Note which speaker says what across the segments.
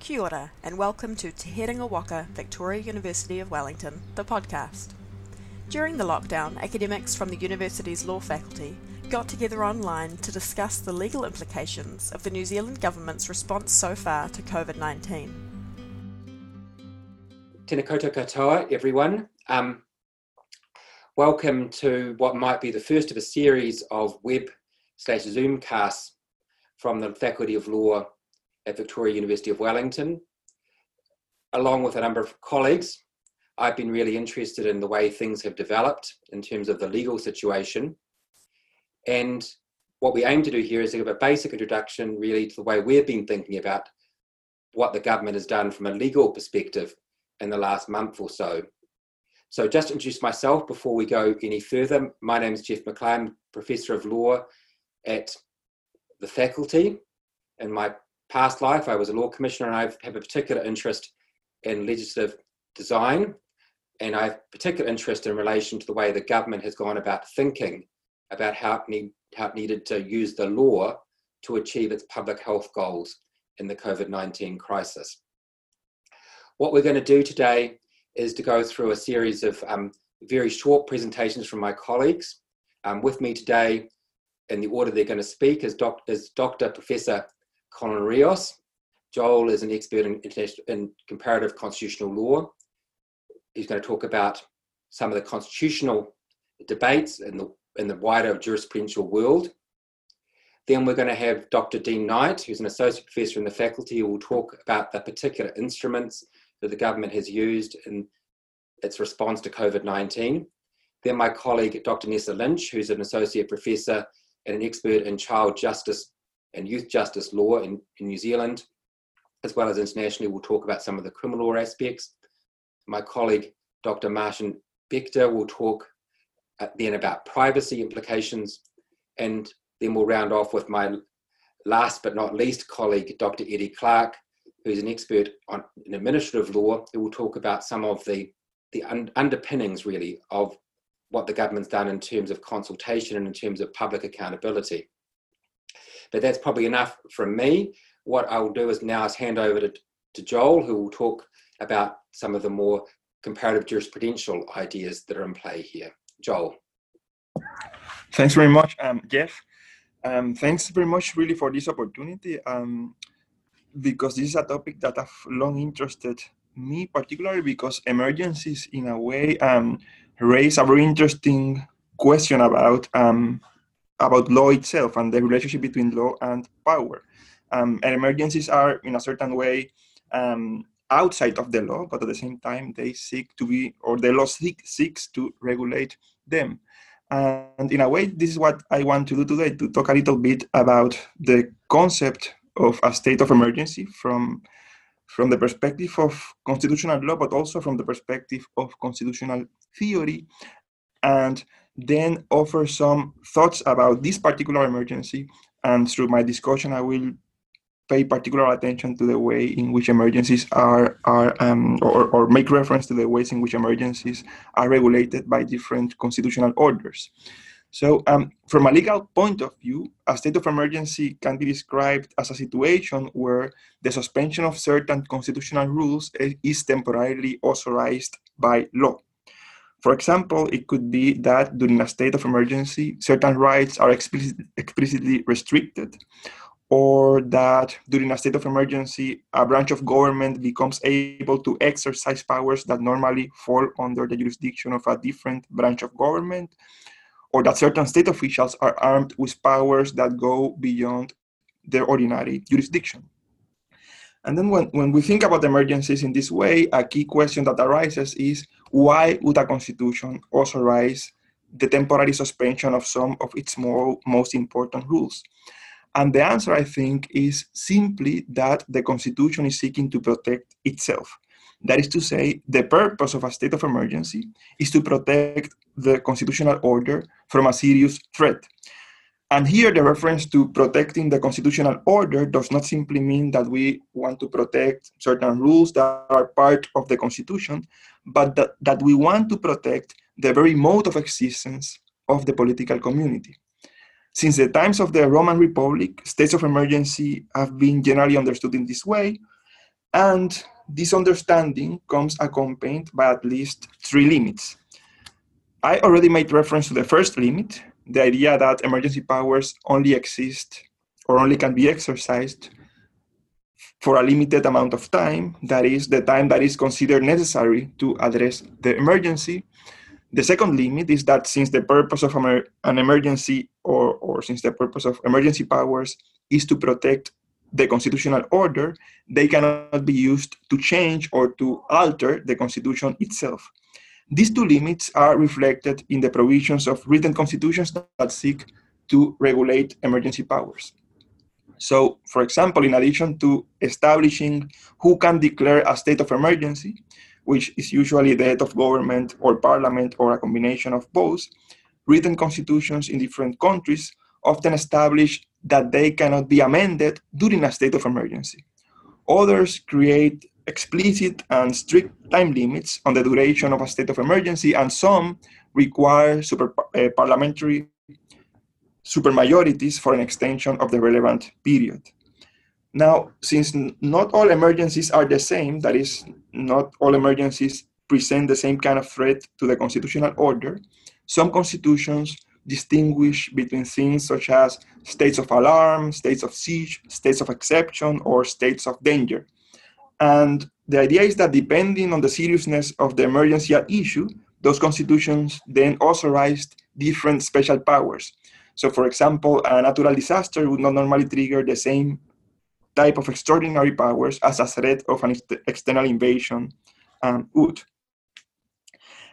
Speaker 1: Kia ora, and welcome to Te Herenga Waka, Victoria University of Wellington, the podcast. During the lockdown, academics from the university's law faculty got together online to discuss the legal implications of the New Zealand government's response so far to COVID 19.
Speaker 2: Tēnā koutou katoa, everyone. Um, welcome to what might be the first of a series of web slash Zoom casts from the Faculty of Law at Victoria University of Wellington. Along with a number of colleagues, I've been really interested in the way things have developed in terms of the legal situation. And what we aim to do here is to give a basic introduction, really, to the way we've been thinking about what the government has done from a legal perspective in the last month or so. So, just introduce myself before we go any further, my name is Jeff McLay, Professor of Law at the faculty. In my past life, I was a law commissioner and I have a particular interest in legislative design. And I have a particular interest in relation to the way the government has gone about thinking about how it, need, how it needed to use the law to achieve its public health goals in the COVID 19 crisis. What we're going to do today is to go through a series of um, very short presentations from my colleagues. Um, with me today, in the order they're going to speak, is, doc, is Dr. Professor Colón-Ríos. Joel is an expert in, in comparative constitutional law. He's going to talk about some of the constitutional debates in the, in the wider jurisprudential world. Then we're going to have Dr. Dean Knight, who's an associate professor in the faculty, who will talk about the particular instruments that the government has used in its response to COVID 19. Then my colleague, Dr. Nessa Lynch, who's an associate professor and an expert in child justice and youth justice law in, in New Zealand, as well as internationally. We'll talk about some of the criminal law aspects. My colleague, Dr. Marcin Betkier, will talk uh, then about privacy implications. And then we'll round off with my last but not least colleague, Dr. Eddie Clark, who's an expert on in administrative law, who will talk about some of the, the un- underpinnings, really, of what the government's done in terms of consultation and in terms of public accountability. But that's probably enough from me. What I'll do is now is hand over to, to Joel, who will talk about some of the more comparative jurisprudential ideas that are in play here. Joel.
Speaker 3: Thanks very much, um, Jeff. Um, thanks very much, really, for this opportunity, um, because this is a topic that I've long interested me, particularly because emergencies, in a way, um, raise a very interesting question about um, about law itself and the relationship between law and power. Um, and emergencies are, in a certain way, um, outside of the law, but at the same time, they seek to be, or the law seek, seeks to regulate them. And in a way, this is what I want to do today to talk a little bit about the concept of a state of emergency from, from the perspective of constitutional law, but also from the perspective of constitutional theory, and then offer some thoughts about this particular emergency. And through my discussion, I will pay particular attention to the way in which emergencies are, are um, or, or make reference to the ways in which emergencies are regulated by different constitutional orders. So, um, from a legal point of view, a state of emergency can be described as a situation where the suspension of certain constitutional rules is temporarily authorized by law. For example, it could be that during a state of emergency, certain rights are explicit, explicitly restricted, or that during a state of emergency, a branch of government becomes able to exercise powers that normally fall under the jurisdiction of a different branch of government, or that certain state officials are armed with powers that go beyond their ordinary jurisdiction. And then when, when we think about emergencies in this way, a key question that arises is why would a constitution authorize the temporary suspension of some of its more, most important rules? And the answer, I think, is simply that the constitution is seeking to protect itself. That is to say, the purpose of a state of emergency is to protect the constitutional order from a serious threat. And here, the reference to protecting the constitutional order does not simply mean that we want to protect certain rules that are part of the constitution, but that, that we want to protect the very mode of existence of the political community. Since the times of the Roman Republic, states of emergency have been generally understood in this way. And this understanding comes accompanied by at least three limits. I already made reference to the first limit, the idea that emergency powers only exist or only can be exercised for a limited amount of time, that is, the time that is considered necessary to address the emergency. The second limit is that since the purpose of an emergency or, or since the purpose of emergency powers is to protect the constitutional order, they cannot be used to change or to alter the constitution itself. These two limits are reflected in the provisions of written constitutions that seek to regulate emergency powers. So, for example, in addition to establishing who can declare a state of emergency, which is usually the head of government or parliament or a combination of both, written constitutions in different countries often establish that they cannot be amended during a state of emergency. Others create explicit and strict time limits on the duration of a state of emergency, and some require super, uh, parliamentary supermajorities for an extension of the relevant period. Now, since not all emergencies are the same, that is, not all emergencies present the same kind of threat to the constitutional order, some constitutions distinguish between things such as states of alarm, states of siege, states of exception, or states of danger. And the idea is that depending on the seriousness of the emergency at issue, those constitutions then authorized different special powers. So, for example, a natural disaster would not normally trigger the same type of extraordinary powers as a threat of an ex- external invasion um, would.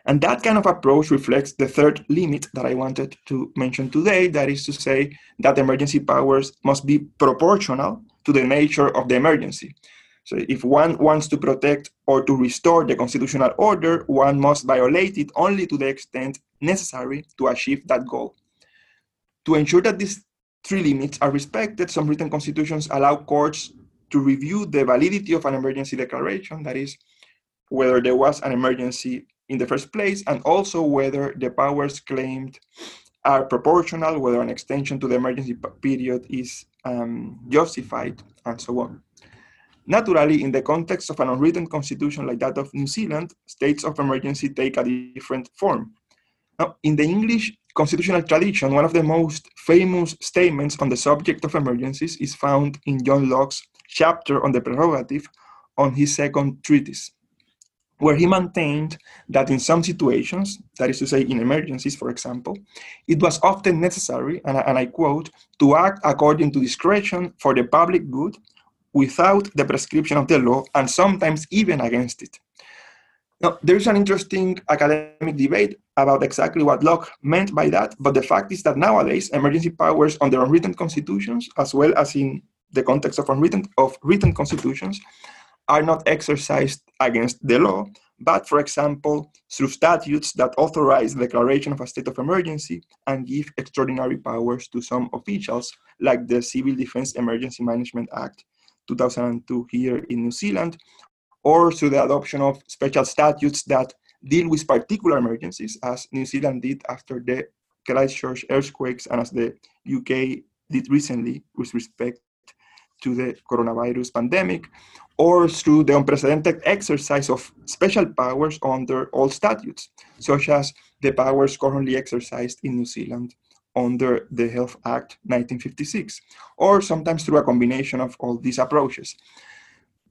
Speaker 3: And that kind of approach reflects the third limit that I wanted to mention today that is to say that emergency powers must be proportional to the nature of the emergency. So if one wants to protect or to restore the constitutional order, one must violate it only to the extent necessary to achieve that goal. To ensure that these three limits are respected, some written constitutions allow courts to review the validity of an emergency declaration, that is, whether there was an emergency in the first place, and also whether the powers claimed are proportional, whether an extension to the emergency period is um, justified, and so on. Naturally, in the context of an unwritten constitution like that of New Zealand, states of emergency take a different form. Now, in the English constitutional tradition, one of the most famous statements on the subject of emergencies is found in John Locke's chapter on the prerogative on his second treatise where he maintained that in some situations, that is to say, in emergencies, for example, it was often necessary, and I, and I, quote, to act according to discretion for the public good without the prescription of the law and sometimes even against it. Now, there's an interesting academic debate about exactly what Locke meant by that, but the fact is that nowadays, emergency powers under unwritten constitutions, as well as in the context of unwritten of written constitutions, are not exercised against the law, but, for example, through statutes that authorize the declaration of a state of emergency and give extraordinary powers to some officials, like the Civil Defense Emergency Management Act 2002 here in New Zealand, or through the adoption of special statutes that deal with particular emergencies, as New Zealand did after the Christchurch earthquakes and as the UK did recently with respect to the coronavirus pandemic, or through the unprecedented exercise of special powers under all statutes, such as the powers currently exercised in New Zealand under the Health Act 1956, or sometimes through a combination of all these approaches.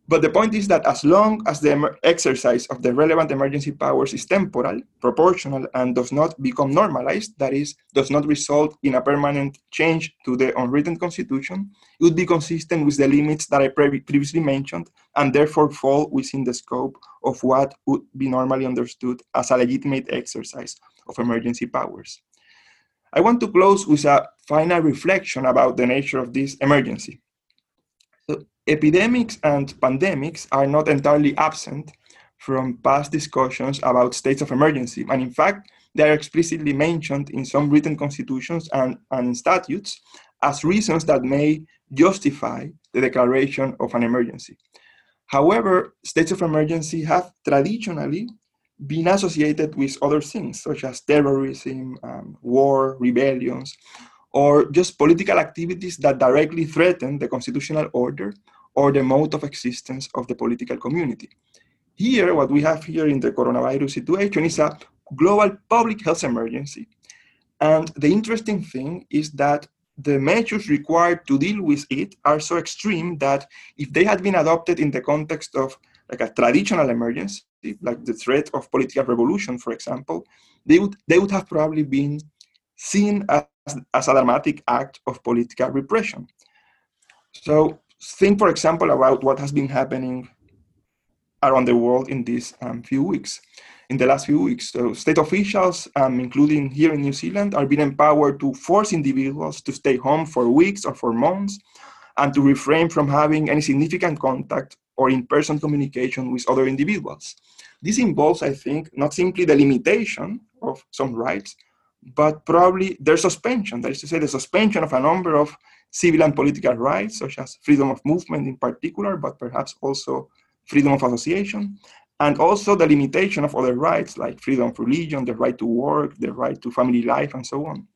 Speaker 3: But the point is that as long as the exercise of the relevant emergency powers is temporal, proportional, and does not become normalized, that is, does not result in a permanent change to the unwritten constitution, it would be consistent with the limits that I pre previously mentioned and therefore fall within the scope of what would be normally understood as a legitimate exercise of emergency powers. I want to close with a final reflection about the nature of this emergency epidemics and pandemics are not entirely absent from past discussions about states of emergency. And in fact, they are explicitly mentioned in some written constitutions and, and statutes as reasons that may justify the declaration of an emergency. However, states of emergency have traditionally been associated with other things, such as terrorism, um, war, rebellions, or just political activities that directly threaten the constitutional order or the mode of existence of the political community. Here, what we have here in the coronavirus situation is a global public health emergency. And the interesting thing is that the measures required to deal with it are so extreme that if they had been adopted in the context of like a traditional emergency, like the threat of political revolution, for example, they would they would have probably been seen as, a dramatic act of political repression. So think, for example, about what has been happening around the world in these um, few weeks in the last few weeks. So state officials, um, including here in New Zealand, are being empowered to force individuals to stay home for weeks or for months and to refrain from having any significant contact or in-person communication with other individuals. This involves, I think, not simply the limitation of some rights, but probably their suspension. That is to say, the suspension of a number of civil and political rights, such as freedom of movement in particular, but perhaps also freedom of association, and also the limitation of other rights like freedom of religion, the right to work, the right to family life, and so on.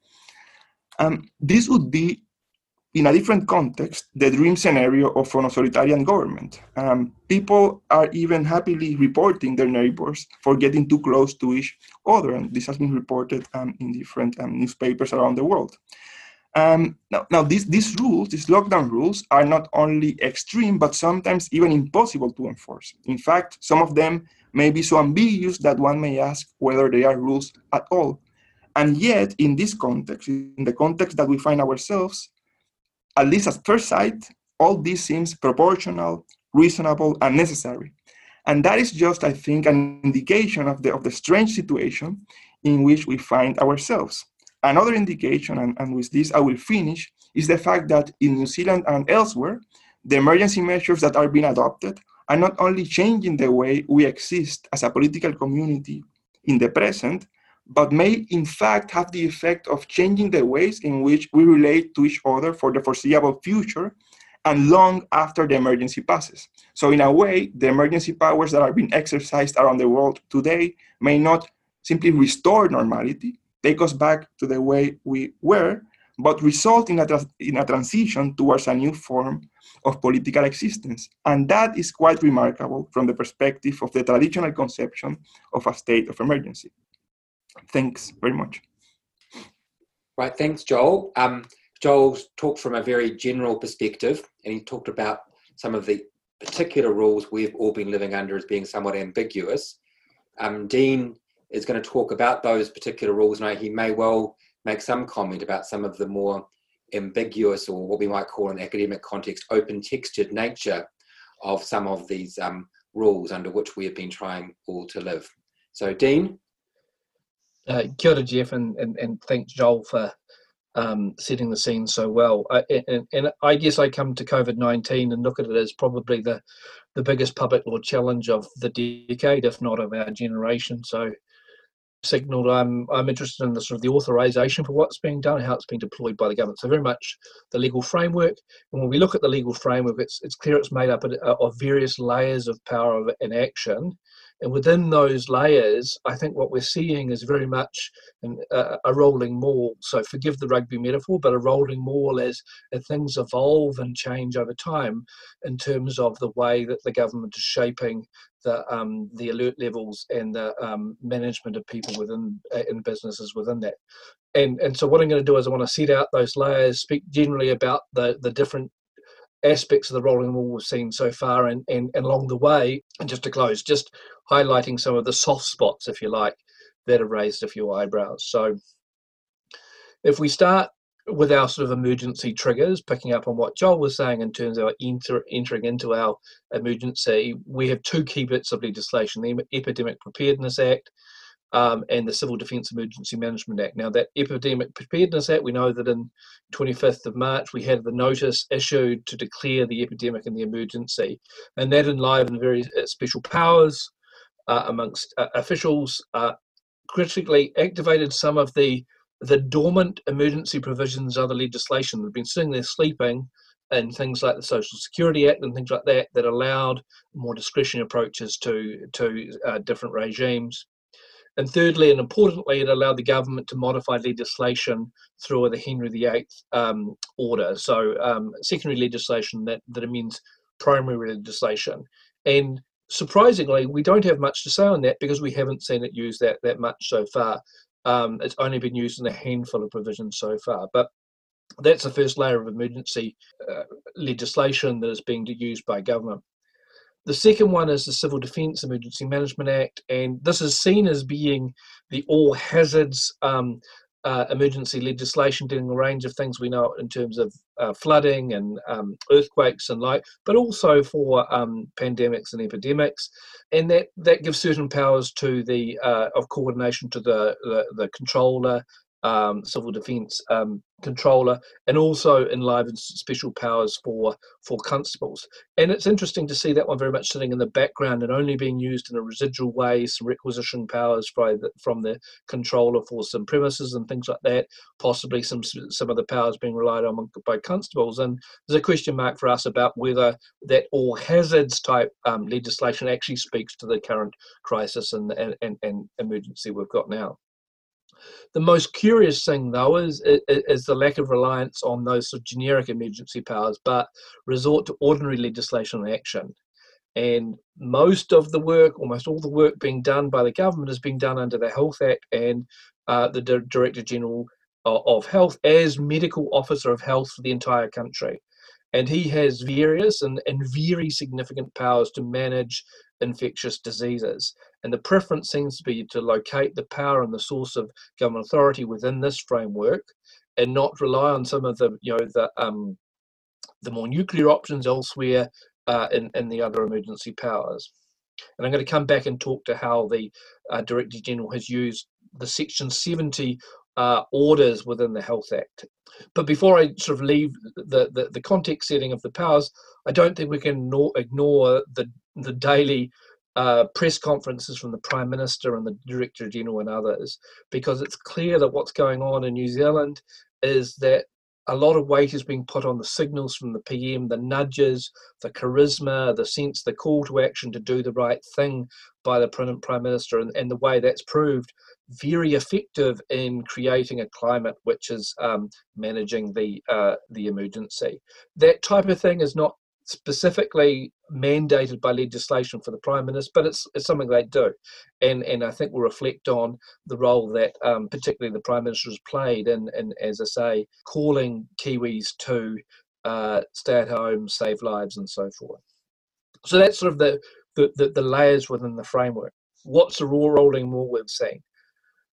Speaker 3: Um, this would be, in a different context, the dream scenario of an authoritarian government. Um, people are even happily reporting their neighbors for getting too close to each other, and this has been reported um, in different um, newspapers around the world. Um, now, now these, these rules, these lockdown rules, are not only extreme, but sometimes even impossible to enforce. In fact, some of them may be so ambiguous that one may ask whether they are rules at all. And yet, in this context, in the context that we find ourselves, at least at first sight, all this seems proportional, reasonable, and necessary. And that is just, I think, an indication of the, of the strange situation in which we find ourselves. Another indication, and, and with this I will finish, is the fact that in New Zealand and elsewhere, the emergency measures that are being adopted are not only changing the way we exist as a political community in the present, but may in fact have the effect of changing the ways in which we relate to each other for the foreseeable future and long after the emergency passes. So, in a way, the emergency powers that are being exercised around the world today may not simply restore normality, take us back to the way we were, but result in a, in a transition towards a new form of political existence. And that is quite remarkable from the perspective of the traditional conception of a state of emergency. Thanks very much.
Speaker 2: Right, thanks, Joel. Um, Joel talked from a very general perspective, and he talked about some of the particular rules we've all been living under as being somewhat ambiguous. Um, Dean is going to talk about those particular rules. Now, he may well make some comment about some of the more ambiguous, or what we might call in academic context, open textured nature of some of these um, rules under which we have been trying all to live. So, Dean?
Speaker 4: Uh, kia ora, Jeff, and, and, and thanks, Joel, for um, setting the scene so well. I, and, and, I guess I come to COVID 19 and look at it as probably the, the biggest public law challenge of the decade, if not of our generation. So, signalled I'm I'm interested in the sort of the authorization for what's being done, how it's being deployed by the government. So very much the legal framework. And when we look at the legal framework, it's it's clear it's made up of various layers of power and action. And within those layers, I think what we're seeing is very much a rolling maul. So forgive the rugby metaphor, but a rolling maul as, as things evolve and change over time in terms of the way that the government is shaping the um, the alert levels and the um, management of people within uh, in businesses within that. And and so what I'm going to do is I want to set out those layers, speak generally about the the different aspects of the rolling maul we've seen so far and, and, and along the way. And just to close just highlighting some of the soft spots if you like that have raised a few eyebrows. So if we start with our sort of emergency triggers, picking up on what Joel was saying in terms of enter, entering into our emergency, we have two key bits of legislation the Epidemic Preparedness Act um, and the Civil Defence Emergency Management Act. Now, that Epidemic Preparedness Act, we know that in 25th of March we had the notice issued to declare the epidemic and the emergency, and that enlivened very uh, special powers uh, amongst uh, officials, uh, critically activated some of the the dormant emergency provisions of the legislation that have been sitting there sleeping and things like the Social Security Act and things like that that allowed more discretionary approaches to to uh, different regimes. And thirdly, and importantly, it allowed the government to modify legislation through the Henry VIII um, order. So, um, secondary legislation that, that amends primary legislation. And surprisingly, we don't have much to say on that because we haven't seen it used that, that much so far. Um, it's only been used in a handful of provisions so far. But that's the first layer of emergency uh, legislation that is being used by government. The second one is the Civil Defence Emergency Management Act, and this is seen as being the all hazards um, uh, emergency legislation dealing a range of things we know in terms of uh, flooding and um, earthquakes and like, but also for um, pandemics and epidemics, and that that gives certain powers to the uh, of coordination to the, the, the controller, um, civil defence um, controller, and also enlivens special powers for for constables. And it's interesting to see that one very much sitting in the background and only being used in a residual way. Some requisition powers the, from the controller for some premises and things like that. Possibly some some of the powers being relied on by constables. And there's a question mark for us about whether that all hazards type um, legislation actually speaks to the current crisis and, and, and, and emergency we've got now. The most curious thing, though, is, is the lack of reliance on those sort of generic emergency powers, but resort to ordinary legislation and action. And most of the work, almost all the work being done by the government, is being done under the Health Act and uh, the Director General of Health as medical officer of health for the entire country. And he has various and, and very significant powers to manage infectious diseases. And the preference seems to be to locate the power and the source of government authority within this framework and not rely on some of the, you know, the, um, the more nuclear options elsewhere uh, in, in the other emergency powers. And I'm going to come back and talk to how the uh, Director General has used the Section 70 uh, orders within the Health Act. But before I sort of leave the, the, the context setting of the powers, I don't think we can ignore, the, the daily uh, press conferences from the Prime Minister and the Director General and others, because it's clear that what's going on in New Zealand is that a lot of weight is being put on the signals from the PM, the nudges, the charisma, the sense, the call to action to do the right thing by the Prime Minister, and, and the way that's proved very effective in creating a climate which is um, managing the uh, the emergency. That type of thing is not specifically mandated by legislation for the prime minister, but it's, it's something they do, and and I think we'll reflect on the role that um, particularly the prime minister has played in, in as I say, calling Kiwis to uh, stay at home, save lives, and so forth. So that's sort of the the, the, the layers within the framework. What's the raw rolling maul we've seen?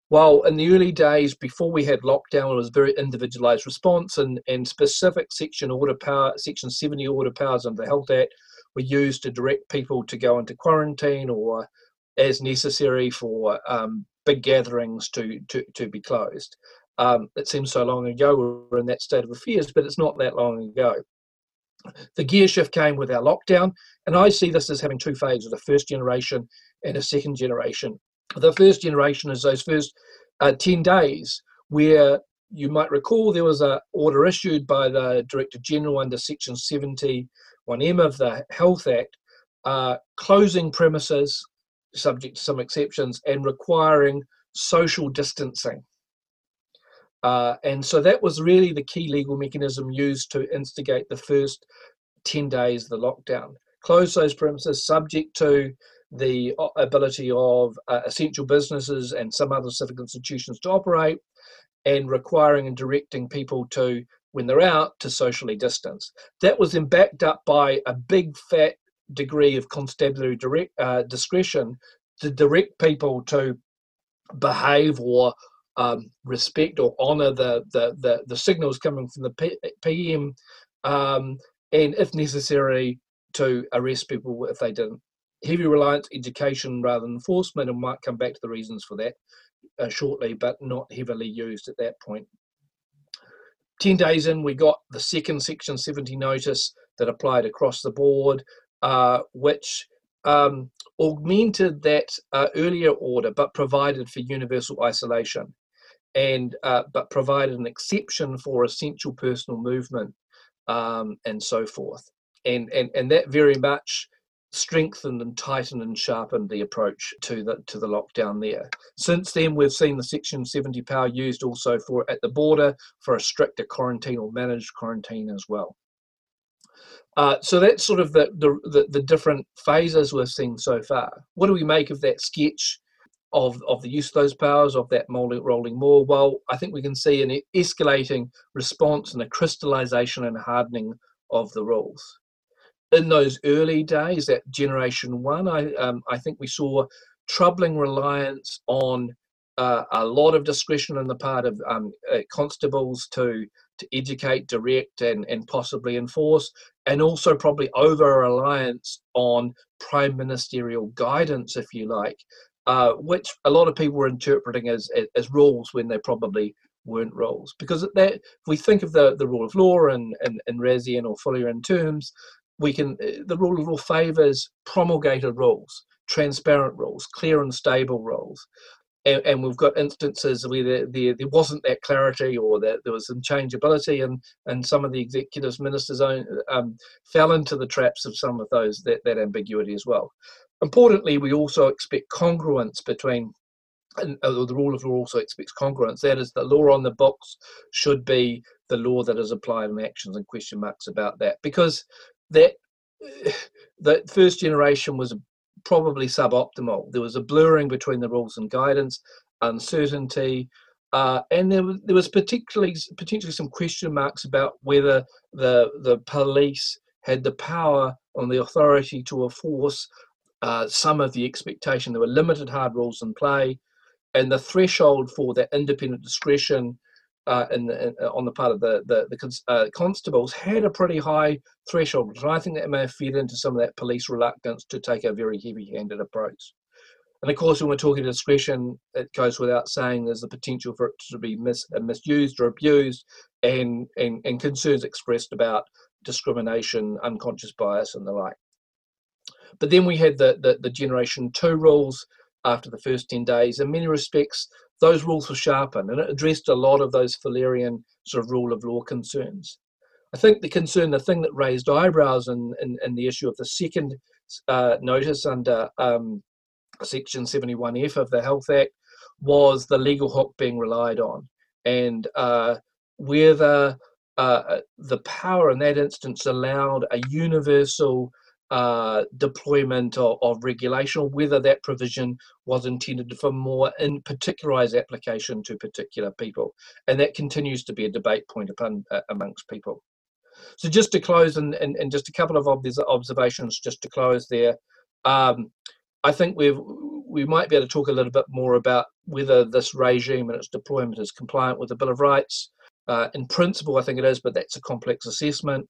Speaker 4: Well, in the early days before we had lockdown, it was very individualized response and, and specific section order power, section 70 order powers under the Health Act were used to direct people to go into quarantine or as necessary for um, big gatherings to, to, to be closed. Um, it seems so long ago we were in that state of affairs, but it's not that long ago. The gear shift came with our lockdown, and I see this as having two phases a first generation and a second generation the first generation is those first uh, 10 days where you might recall there was an order issued by the Director General under Section 71M of the Health Act, uh, closing premises, subject to some exceptions, and requiring social distancing. Uh, and so that was really the key legal mechanism used to instigate the first 10 days of the lockdown. Close those premises subject to the uh, ability of uh, essential businesses and some other civic institutions to operate, and requiring and directing people to, when they're out, to socially distance. That was then backed up by a big fat degree of constabulary direct, uh, discretion to direct people to behave or um, respect or honour the, the, the, the, signals coming from the PM, um, and if necessary, to arrest people if they didn't heavy reliance education rather than enforcement, and might come back to the reasons for that uh, shortly, but not heavily used at that point. 10 days in, we got the second Section 70 notice that applied across the board, uh, which um, augmented that uh, earlier order but provided for universal isolation and uh, but provided an exception for essential personal movement um, and so forth. And, and, and that very much strengthened and tightened and sharpened the approach to the to the lockdown there. Since then, we've seen the Section 70 power used also for at the border for a stricter quarantine or managed quarantine as well. Uh, so that's sort of the, the, the, different phases we've seen so far. What do we make of that sketch of, of the use of those powers, of that molding, rolling maul? Well, I think we can see an escalating response and a crystallization and hardening of the rules. In those early days, that generation one, I, um, I think we saw troubling reliance on uh, a lot of discretion on the part of um, uh, constables to to educate, direct, and and possibly enforce, and also probably over reliance on prime ministerial guidance, if you like, uh, which a lot of people were interpreting as, as, as rules when they probably weren't rules. Because that, if we think of the, the rule of law in, in, in Razian or Fullerian terms, we can uh, the rule of law favours promulgated rules, transparent rules, clear and stable rules. And, and we've got instances where there, there, there, wasn't that clarity or that there was some changeability and, and some of the executives ministers own, um, fell into the traps of some of those that, that ambiguity as well. Importantly we also expect congruence between and uh, the rule of law also expects congruence. That is the law on the books should be the law that is applied in actions and question marks about that. Because that the first generation was probably suboptimal. There was a blurring between the rules and guidance, uncertainty, uh, and there was, there was particularly potentially some question marks about whether the the police had the power and the authority to enforce uh, some of the expectation. There were limited hard rules in play, and the threshold for that independent discretion uh, in, in, uh, on the part of the the, the uh, constables had a pretty high threshold, and I think that may have fed into some of that police reluctance to take a very heavy-handed approach. And of course, when we're talking discretion, it goes without saying there's the potential for it to be mis, uh, misused or abused, and, and and concerns expressed about discrimination, unconscious bias, and the like. But then we had the, the, the Generation 2 rules after the first 10 days. In many respects, those rules were sharpened and it addressed a lot of those Fullerian sort of rule of law concerns. I think the concern, the thing that raised eyebrows in, in, in the issue of the second uh, notice under um, Section 71F of the Health Act was the legal hook being relied on and uh, whether uh, the power in that instance allowed a universal uh, deployment of, of, regulation or whether that provision was intended for more in particularized application to particular people. And that continues to be a debate point upon, uh, amongst people. So just to close and, and, and, just a couple of observations just to close there. Um, I think we we might be able to talk a little bit more about whether this regime and its deployment is compliant with the Bill of Rights. Uh, in principle, I think it is, but that's a complex assessment.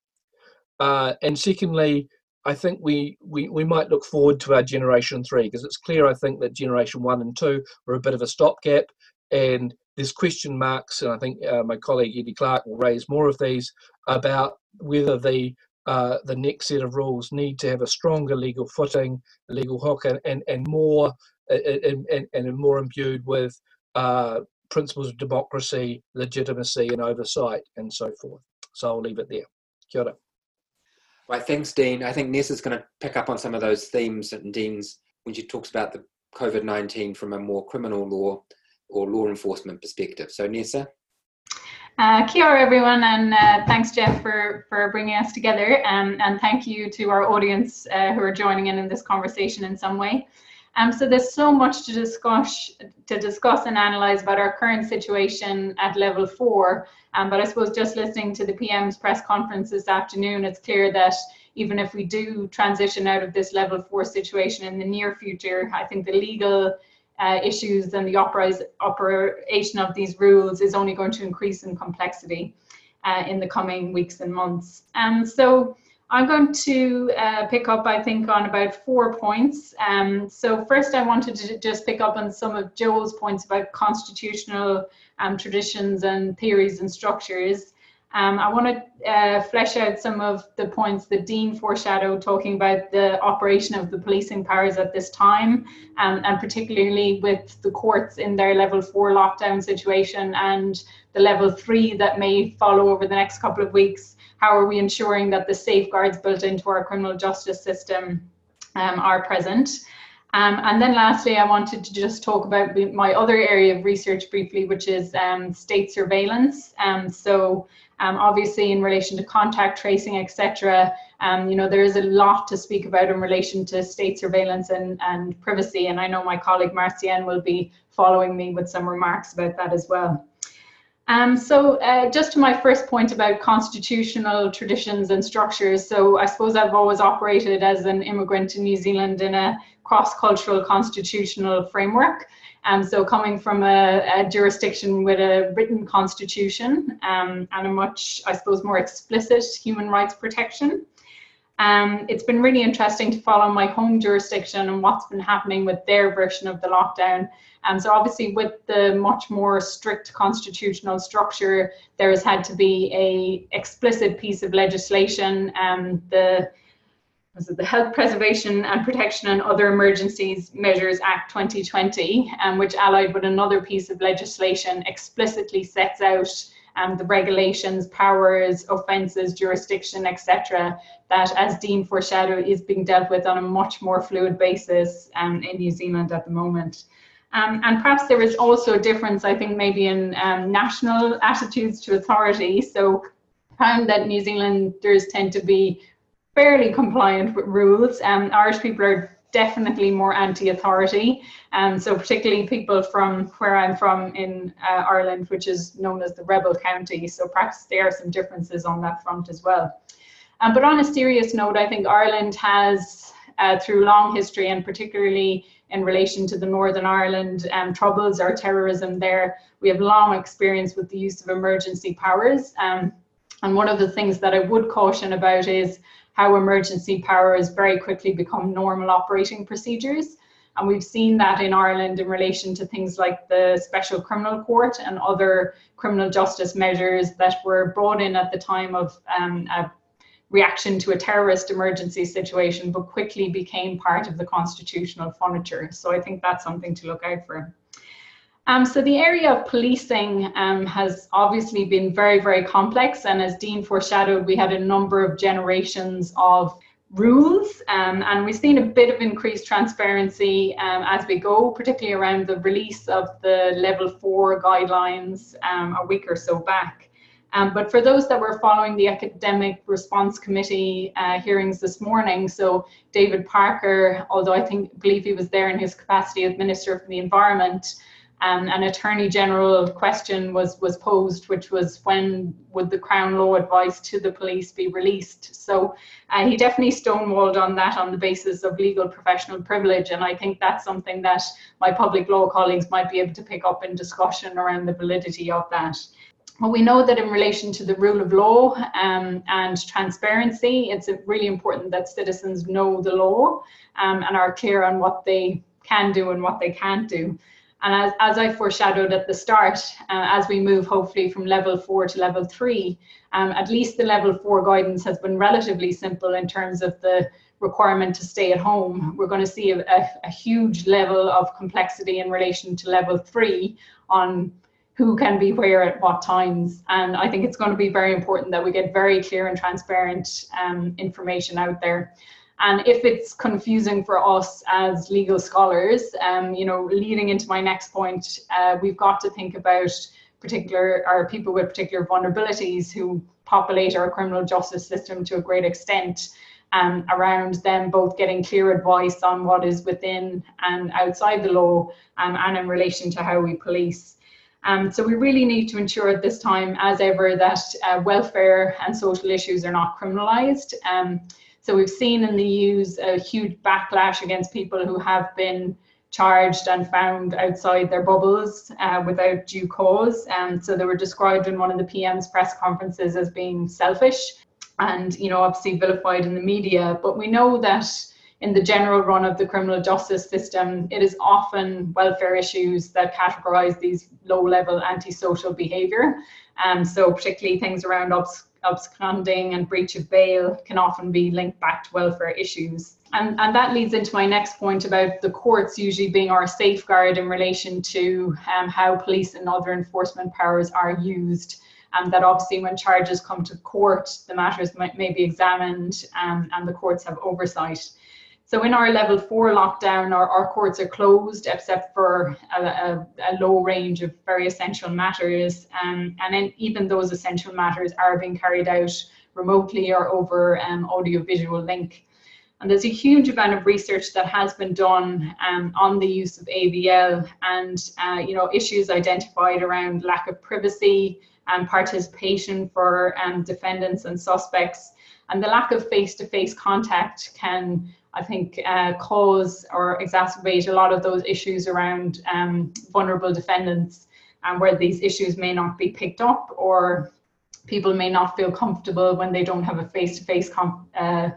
Speaker 4: Uh, and secondly, I think we, we, we might look forward to our generation three because it's clear, I think, that generation one and two were a bit of a stopgap. And there's question marks, and I think uh, my colleague Eddie Clark will raise more of these about whether the uh, the next set of rules need to have a stronger legal footing, legal hook, and, and, and more and, and, and more imbued with uh, principles of democracy, legitimacy, and oversight, and so forth. So I'll leave it there. Kia ora.
Speaker 2: Right, thanks, Dean. I think Ness is going to pick up on some of those themes and Dean's when she talks about the COVID 19 from a more criminal law or law enforcement perspective. So, Nessa?
Speaker 5: Uh, kia ora, everyone, and uh, thanks, Jeff, for, for bringing us together. Um, and thank you to our audience uh, who are joining in in this conversation in some way. Um, so there's so much to discuss to discuss and analyze about our current situation at level four. Um, but I suppose just listening to the PM's press conference this afternoon, it's clear that even if we do transition out of this level four situation in the near future, I think the legal uh, issues and the operation of these rules is only going to increase in complexity uh, in the coming weeks and months. And so I'm going to uh, pick up, I think, on about four points. Um, so first, I wanted to just pick up on some of Joel's points about constitutional um, traditions and theories and structures. Um, I want to uh, flesh out some of the points that Dean foreshadowed, talking about the operation of the policing powers at this time, um, and particularly with the courts in their level four lockdown situation and the level three that may follow over the next couple of weeks how are we ensuring that the safeguards built into our criminal justice system um, are present? Um, and then lastly, I wanted to just talk about my other area of research briefly, which is um, state surveillance. Um, so um, obviously in relation to contact tracing, etc., um, you know, there is a lot to speak about in relation to state surveillance and, and privacy. And I know my colleague Marcin will be following me with some remarks about that as well. Um, so uh, just to my first point about constitutional traditions and structures, so I suppose I've always operated as an immigrant to New Zealand in a cross-cultural constitutional framework. Um, so coming from a, a, jurisdiction with a written constitution um, and a much, I suppose, more explicit human rights protection. Um, it's been really interesting to follow my home jurisdiction and what's been happening with their version of the lockdown. Um, so obviously with the much more strict constitutional structure, there has had to be a explicit piece of legislation. Um, the it the Health Preservation and Protection and Other Emergencies Measures Act 2020, um, which allied with another piece of legislation explicitly sets out um, the regulations, powers, offences, jurisdiction, etc., that, as Dean foreshadowed, is being dealt with on a much more fluid basis um, in New Zealand at the moment. Um, and perhaps there is also a difference, I think, maybe in um, national attitudes to authority. So, found that New Zealanders tend to be fairly compliant with rules. Um, Irish people are definitely more anti-authority. and so particularly people from where I'm from in uh, Ireland, which is known as the rebel county. So perhaps there are some differences on that front as well. Um, but on a serious note, I think Ireland has, uh, through long history and particularly in relation to the Northern Ireland um, troubles or terrorism there, we have long experience with the use of emergency powers. Um, and one of the things that I would caution about is how emergency powers very quickly become normal operating procedures. And we've seen that in Ireland in relation to things like the Special Criminal Court and other criminal justice measures that were brought in at the time of um, a reaction to a terrorist emergency situation, but quickly became part of the constitutional furniture. So I think that's something to look out for. Um, so the area of policing um, has obviously been very, very complex. And as Dean foreshadowed, we had a number of generations of rules um, and we've seen a bit of increased transparency um, as we go, particularly around the release of the level four guidelines um, a week or so back. Um, but for those that were following the Epidemic Response Committee uh, hearings this morning, so David Parker, although I think believe he was there in his capacity as Minister for the Environment, um, an attorney general question was was posed, which was when would the Crown law advice to the police be released? So uh, he definitely stonewalled on that on the basis of legal professional privilege, and I think that's something that my public law colleagues might be able to pick up in discussion around the validity of that. Well, we know that in relation to the rule of law um, and transparency, it's really important that citizens know the law um, and are clear on what they can do and what they can't do. And as, as I foreshadowed at the start, uh, as we move hopefully from level four to level three, um, at least the level four guidance has been relatively simple in terms of the requirement to stay at home. We're going to see a, a, a huge level of complexity in relation to level three on who can be where at what times. And I think it's going to be very important that we get very clear and transparent um, information out there. And if it's confusing for us as legal scholars, um, you know, leading into my next point, uh, we've got to think about particular or people with particular vulnerabilities who populate our criminal justice system to a great extent. Um, around them both getting clear advice on what is within and outside the law um, and in relation to how we police. Um, so we really need to ensure at this time, as ever, that uh, welfare and social issues are not criminalised. Um, so we've seen in the news a huge backlash against people who have been charged and found outside their bubbles uh, without due cause. And so they were described in one of the PM's press conferences as being selfish and, you know, obviously vilified in the media. But we know that in the general run of the criminal justice system, it is often welfare issues that categorize these low level antisocial behavior. Um, so particularly things around obs- absconding and breach of bail can often be linked back to welfare issues. And, and that leads into my next point about the courts usually being our safeguard in relation to um, how police and other enforcement powers are used. And that obviously, when charges come to court, the matters might, may be examined um, and the courts have oversight. So in our level four lockdown, our, our courts are closed except for a, a, a low range of very essential matters. Um, and then even those essential matters are being carried out remotely or over um, audio-visual link. And there's a huge amount of research that has been done um, on the use of AVL and uh, you know issues identified around lack of privacy and participation for um, defendants and suspects. And the lack of face-to-face contact can, I think, uh, cause or exacerbate a lot of those issues around um, vulnerable defendants and where these issues may not be picked up or people may not feel comfortable when they don't have a face-to-face uh,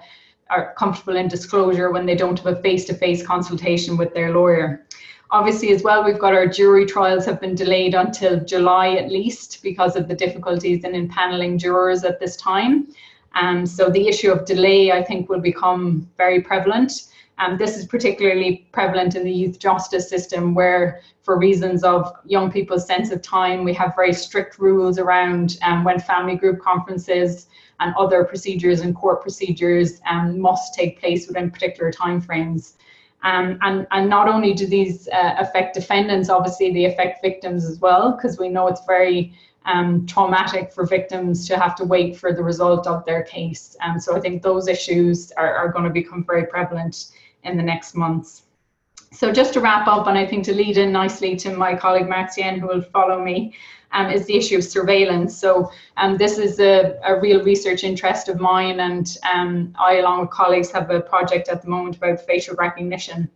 Speaker 5: are comfortable in disclosure when they don't have a face-to-face consultation with their lawyer. Obviously, as well, we've got our jury trials have been delayed until July at least because of the difficulties in impaneling jurors at this time. Um, so the issue of delay, I think, will become very prevalent. Um, this is particularly prevalent in the youth justice system, where, for reasons of young people's sense of time, we have very strict rules around um, when family group conferences and other procedures and court procedures um, must take place within particular timeframes. Um, and, and not only do these uh, affect defendants, obviously they affect victims as well, because we know it's very um, traumatic for victims to have to wait for the result of their case. Um, so I think those issues are, are going to become very prevalent in the next months. So just to wrap up, and I think to lead in nicely to my colleague Marcin, who will follow me, um, is the issue of surveillance. So um, this is a, a real research interest of mine, and um, I, along with colleagues, have a project at the moment about facial recognition.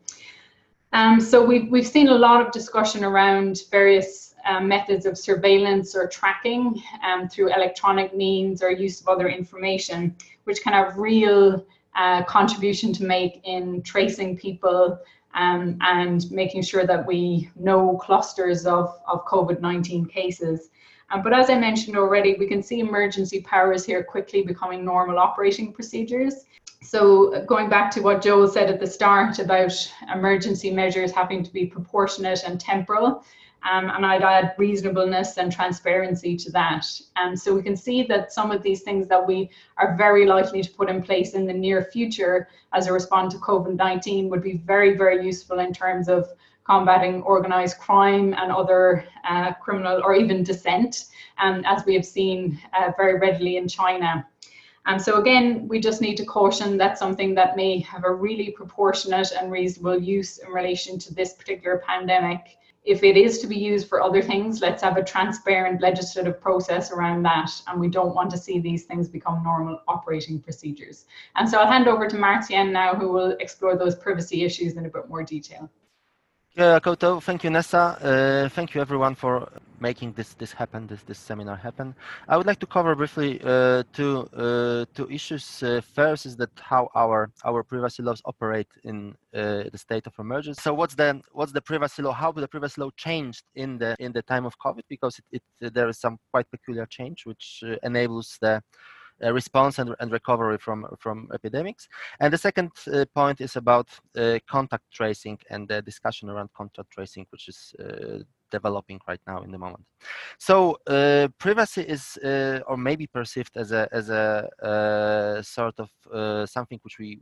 Speaker 5: Um, so we've, we've seen a lot of discussion around various um, methods of surveillance or tracking um, through electronic means or use of other information, which can have real uh, contribution to make in tracing people um, and making sure that we know clusters of, of COVID-19 cases. Um, but as I mentioned already, we can see emergency powers here quickly becoming normal operating procedures. So going back to what Joel said at the start about emergency measures having to be proportionate and temporal, um, and I'd add reasonableness and transparency to that. And so we can see that some of these things that we are very likely to put in place in the near future as a response to COVID-19 would be very, very useful in terms of combating organized crime and other uh, criminal or even dissent, um, as we have seen uh, very readily in China. And so again, we just need to caution that something that may have a really proportionate and reasonable use in relation to this particular pandemic if it is to be used for other things, let's have a transparent legislative process around that. And we don't want to see these things become normal operating procedures. And so I'll hand over to Marcin now, who will explore those privacy issues in a bit more detail.
Speaker 6: Yeah, Koto, thank you, Nessa. Uh, thank you, everyone, for making this this happen, this this seminar happen. I would like to cover briefly uh, two uh, two issues. Uh, first is that how our our privacy laws operate in uh, the state of emergency. So what's the what's the privacy law? How the privacy law changed in the in the time of COVID? Because it, it there is some quite peculiar change which uh, enables the uh, response and, and recovery from, from epidemics. And the second uh, point is about uh, contact tracing and the discussion around contact tracing, which is developing right now in the moment. So uh, privacy is, uh, or maybe perceived as a as a uh, sort of something which we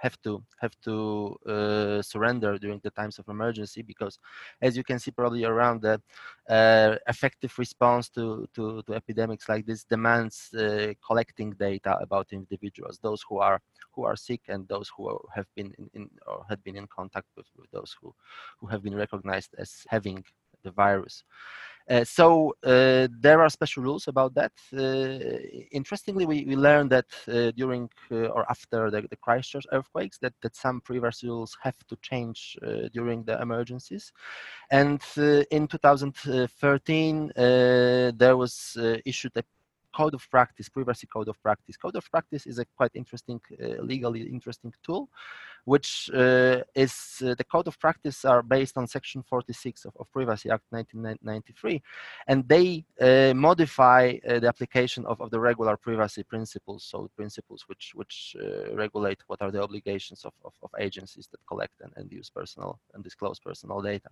Speaker 6: have to have to uh, surrender during the times of emergency because as you can see probably around the uh, effective response to, to, to, epidemics like this demands uh, collecting data about individuals those who are who are sick and those who have been in, in or had been in contact with, with those who who have been recognized as having the virus uh, so uh, there are special rules about that. Uh, interestingly, we, we learned that uh, during uh, or after the, the, Christchurch earthquakes that, that some previous rules have to change uh, during the emergencies. And in 2013, there was issued a code of practice, privacy code of practice. Code of practice is a quite interesting, legally interesting tool which uh, is uh, the code of practice are based on Section 46 of, of Privacy Act 1993, and they uh, modify uh, the application of, of the regular privacy principles, so principles which which uh, regulate what are the obligations of, of, of agencies that collect and, and use personal and disclose personal data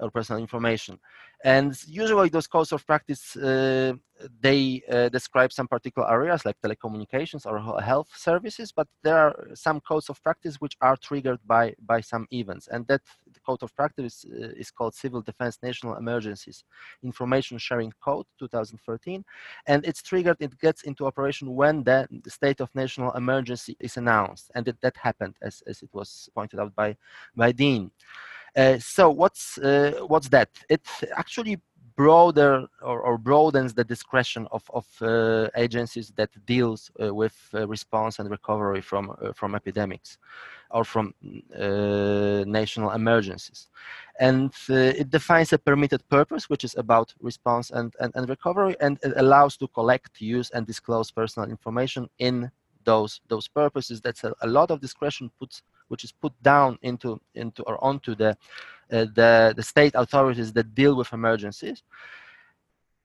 Speaker 6: or personal information. And usually those codes of practice, uh, they uh, describe some particular areas like telecommunications or health services, but there are some codes of practice which are triggered by, by some events. And that code of practice uh, is called Civil Defense National Emergencies Information Sharing Code 2013. And it's triggered, it gets into operation when the state of national emergency is announced. And it, that happened as, as it was pointed out by, by Dean. Uh, so what's uh, what's that? It actually broader or, or, broadens the discretion of, of uh, agencies that deals uh, with uh, response and recovery from uh, from epidemics or from national emergencies and it defines a permitted purpose which is about response and, and, and recovery and it allows to collect use and disclose personal information in those those purposes that's a, a lot of discretion puts which is put down into into or onto the uh, the the state authorities that deal with emergencies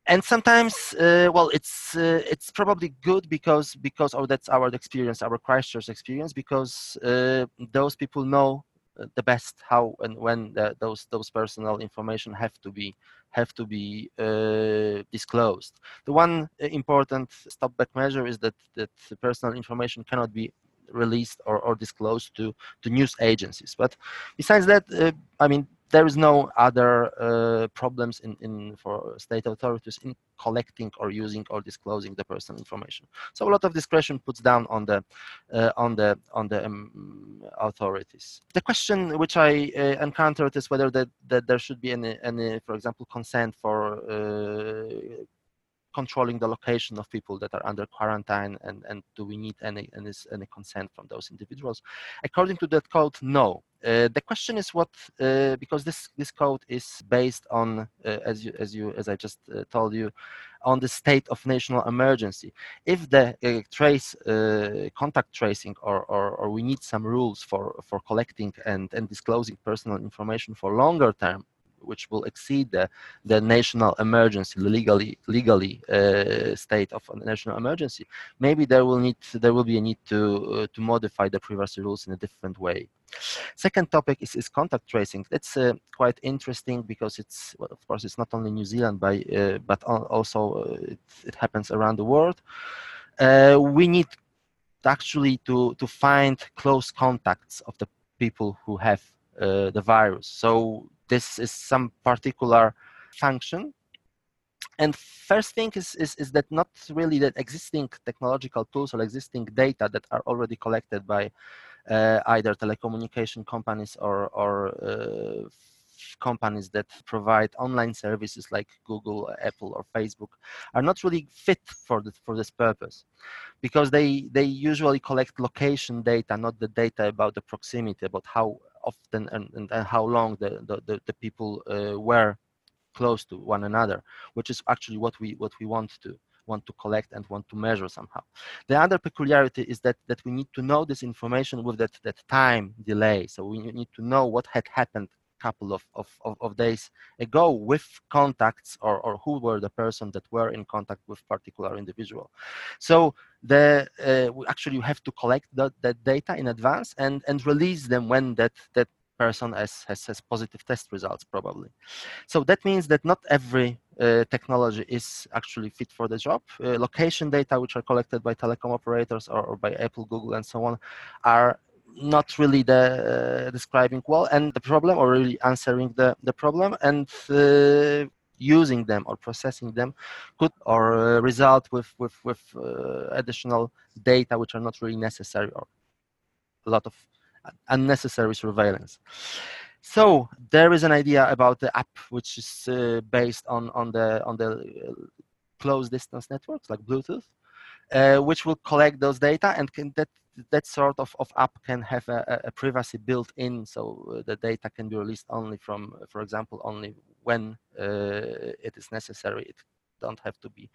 Speaker 6: and sometimes uh, well it's uh, it's probably good because because oh that's our experience our Christchurch experience because uh, those people know uh, the best how and when the, those those personal information have to be have to be uh, disclosed. The one important stopback measure is that that personal information cannot be released or, or disclosed to, to news agencies. But besides that, uh, I mean, there is no other uh, problems in, in for state authorities in collecting or using or disclosing the personal information. So a lot of discretion puts down on the uh, on the on the um, authorities. The question which I uh, encountered is whether that, that there should be any any, for example, consent for uh, controlling the location of people that are under quarantine and, and do we need any, any, any consent from those individuals? According to that code, no. Uh, the question is what uh, because this this code is based on uh, as you as you as I just uh, told you on the state of national emergency. If the uh, trace uh, contact tracing or, or, or we need some rules for for collecting and and disclosing personal information for longer term which will exceed the, the national emergency, the legally legally uh, state of a national emergency, maybe there will need there will be a need to uh, to modify the privacy rules in a different way. Second topic is, is contact tracing. That's uh, quite interesting because it's well, of course it's not only New Zealand, by uh, but also uh, it, it, happens around the world. Uh, we need actually to to find close contacts of the people who have the virus. So this is some particular function. And first thing is, is, is that not really that existing technological tools or existing data that are already collected by uh, either telecommunication companies or, or uh, companies that provide online services like Google, Apple, or Facebook are not really fit for this, for this purpose because they, they usually collect location data, not the data about the proximity, about how often and, and, and how long the, the, the people uh, were close to one another, which is actually what we what we want to want to collect and want to measure somehow. The other peculiarity is that that we need to know this information with that that time delay. So we need to know what had happened couple of, of, of, days ago with contacts or, or who were the person that were in contact with particular individual. So the uh, we actually have to collect that, that data in advance and, and release them when that, that person has, has, has positive test results probably. So that means that not every uh, technology is actually fit for the job. Uh, location data, which are collected by telecom operators or, or, by Apple, Google, and so on, are not really the uh, describing well and the problem or really answering the, the problem and uh, using them or processing them could or uh, result with with with uh, additional data which are not really necessary or a lot of unnecessary surveillance. So there is an idea about the app which is uh, based on on the on the uh, close distance networks like bluetooth which will collect those data and can that that sort of, of app can have a, a, privacy built in. So uh, the data can be released only from for example only when uh, it is necessary. It don't have to be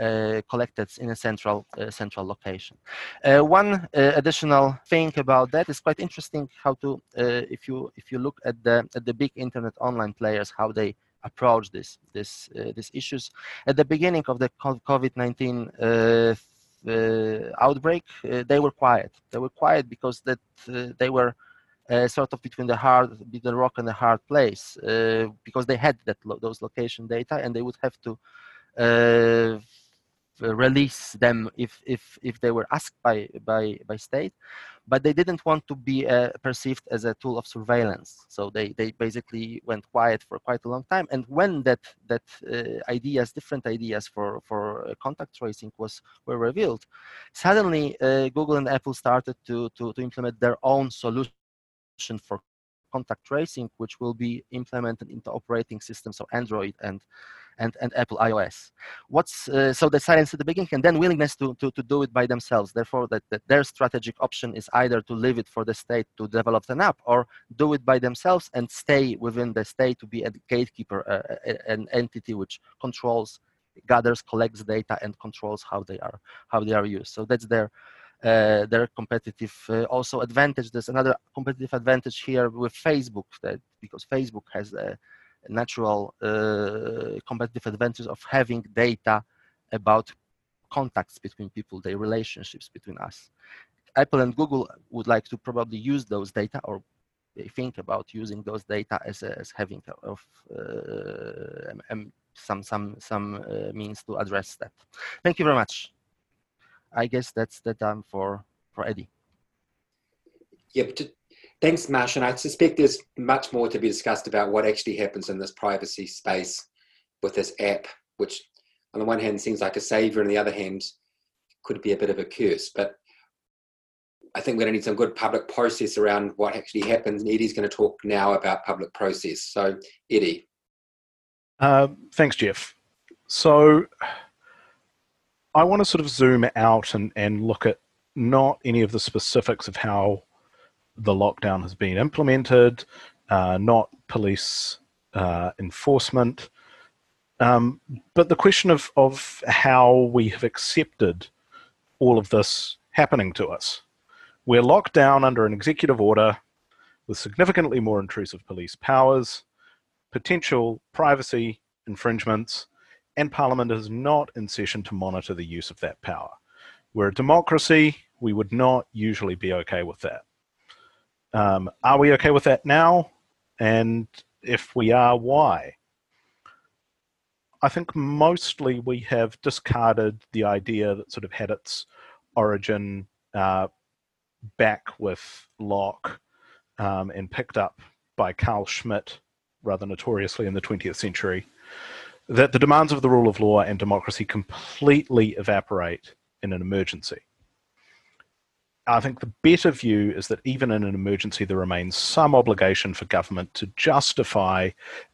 Speaker 6: uh, collected in a central uh, central location. Uh, one additional thing about that is quite interesting how to if you if you look at the at the big internet online players how they approach this this these issues. At the beginning of the COVID-19 uh, outbreak, uh, they were quiet. They were quiet because that uh, they were sort of between the hard, between the rock and the hard place, because they had that lo those location data and they would have to release them if if if they were asked by by by state but they didn't want to be uh, perceived as a tool of surveillance. So they they basically went quiet for quite a long time. And when that that uh, ideas different ideas for for uh, contact tracing was were revealed suddenly uh, google and apple started to to to implement their own solution for contact tracing which will be implemented into operating systems of android and and, and Apple iOS. What's uh, so the silence at the beginning and then willingness to, to, to do it by themselves. Therefore, that, that their strategic option is either to leave it for the state to develop an app or do it by themselves and stay within the state to be a gatekeeper, uh, an entity which controls, gathers, collects data and controls how they are how they are used. So that's their uh, their competitive uh, also advantage. There's another competitive advantage here with Facebook that because Facebook has a natural uh, competitive advantage of having data about contacts between people, their relationships between us. Apple and Google would like to probably use those data or they think about using those data as, as having of uh, some some some uh, means to address that. Thank you very much. I guess that's the time for for Eddie.
Speaker 2: Yep. Yeah, Thanks, Mash. And I suspect there's much more to be discussed about what actually happens in this privacy space with this app, which on the one hand seems like a savior, on the other hand could be a bit of a curse. But I think we're going to need some good public process around what actually happens. And Eddie's going to talk now about public process. So, Eddie.
Speaker 7: Uh, thanks, Geoff. So, I want to sort of zoom out and, and look at not any of the specifics of how the lockdown has been implemented, uh, not police uh, enforcement. Um, but the question of, of how we have accepted all of this happening to us. We're locked down under an executive order with significantly more intrusive police powers, potential privacy infringements, and Parliament is not in session to monitor the use of that power. We're a democracy, we would not usually be okay with that. Um, are we okay with that now? And if we are, why? I think mostly we have discarded the idea that sort of had its origin uh, back with Locke um, and picked up by Carl Schmitt rather notoriously in the 20th century, that the demands of the rule of law and democracy completely evaporate in an emergency. I think the better view is that even in an emergency, there remains some obligation for government to justify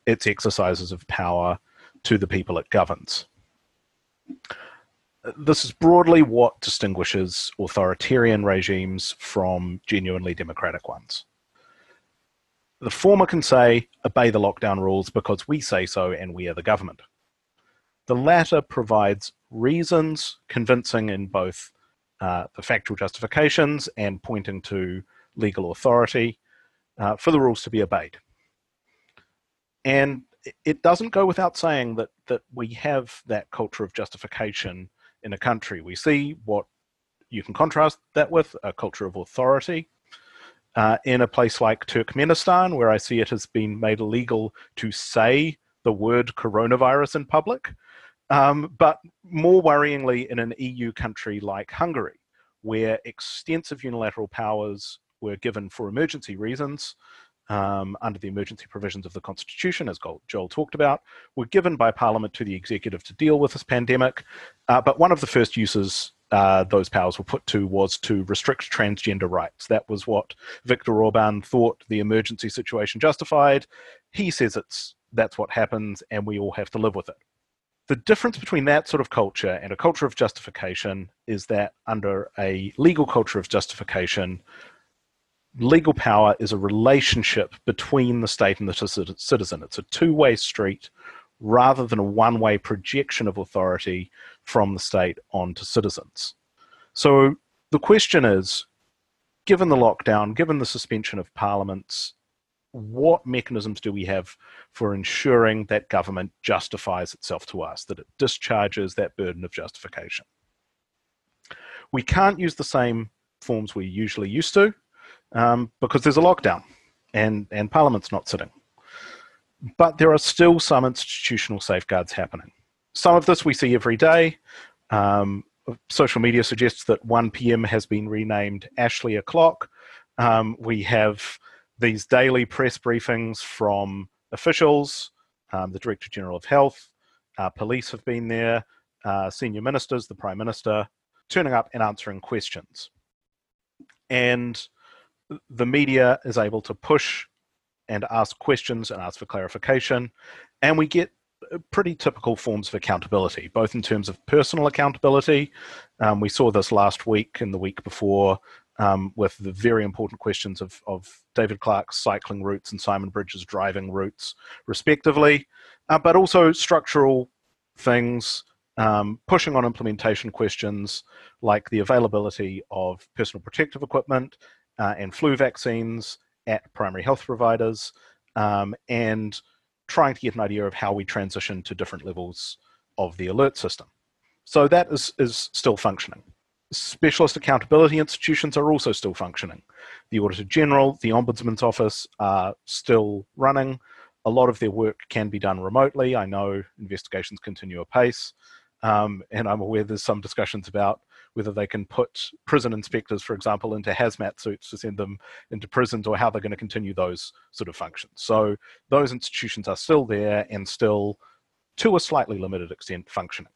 Speaker 7: its exercises of power to the people it governs. This is broadly what distinguishes authoritarian regimes from genuinely democratic ones. The former can say, obey the lockdown rules because we say so and we are the government. The latter provides reasons convincing in both uh, the factual justifications and pointing to legal authority uh, for the rules to be obeyed. And it doesn't go without saying that, that we have that culture of justification in a country. We see what you can contrast that with a culture of authority. Uh, in a place like Turkmenistan, where I see it has been made illegal to say the word coronavirus in public, um, but more worryingly, in an EU country like Hungary, where extensive unilateral powers were given for emergency reasons um, under the emergency provisions of the Constitution, as Joel talked about, were given by Parliament to the executive to deal with this pandemic. Uh, but one of the first uses uh, those powers were put to was to restrict transgender rights. That was what Viktor Orban thought the emergency situation justified. He says it's that's what happens, and we all have to live with it the difference between that sort of culture and a culture of justification is that under a legal culture of justification, legal power is a relationship between the state and the citizen. It's a two way street rather than a one way projection of authority from the state onto citizens. So the question is given the lockdown, given the suspension of parliaments, what mechanisms do we have for ensuring that government justifies itself to us, that it discharges that burden of justification? We can't use the same forms we usually used to um, because there's a lockdown and, and Parliament's not sitting. But there are still some institutional safeguards happening. Some of this we see every day. Um, social media suggests that 1 p.m. has been renamed Ashley o'clock. Um, we have these daily press briefings from officials, um, the Director General of Health, uh, police have been there, uh, senior ministers, the Prime Minister, turning up and answering questions. And the media is able to push and ask questions and ask for clarification. And we get uh, pretty typical forms of accountability, both in terms of personal accountability. Um, we saw this last week and the week before um, with the very important questions of, of David Clark's cycling routes and Simon Bridges' driving routes, respectively, uh, but also structural things, um, pushing on implementation questions like the availability of personal protective equipment uh, and flu vaccines at primary health providers, um, and trying to get an idea of how we transition to different levels of the alert system. So that is, is still functioning. Specialist accountability institutions are also still functioning. The Auditor General, the Ombudsman's Office are still running. A lot of their work can be done remotely. I know investigations continue apace. Um, and I'm aware there's some discussions about whether they can put prison inspectors, for example, into hazmat suits to send them into prisons or how they're going to continue those sort of functions. So those institutions are still there and still, to a slightly limited extent, functioning.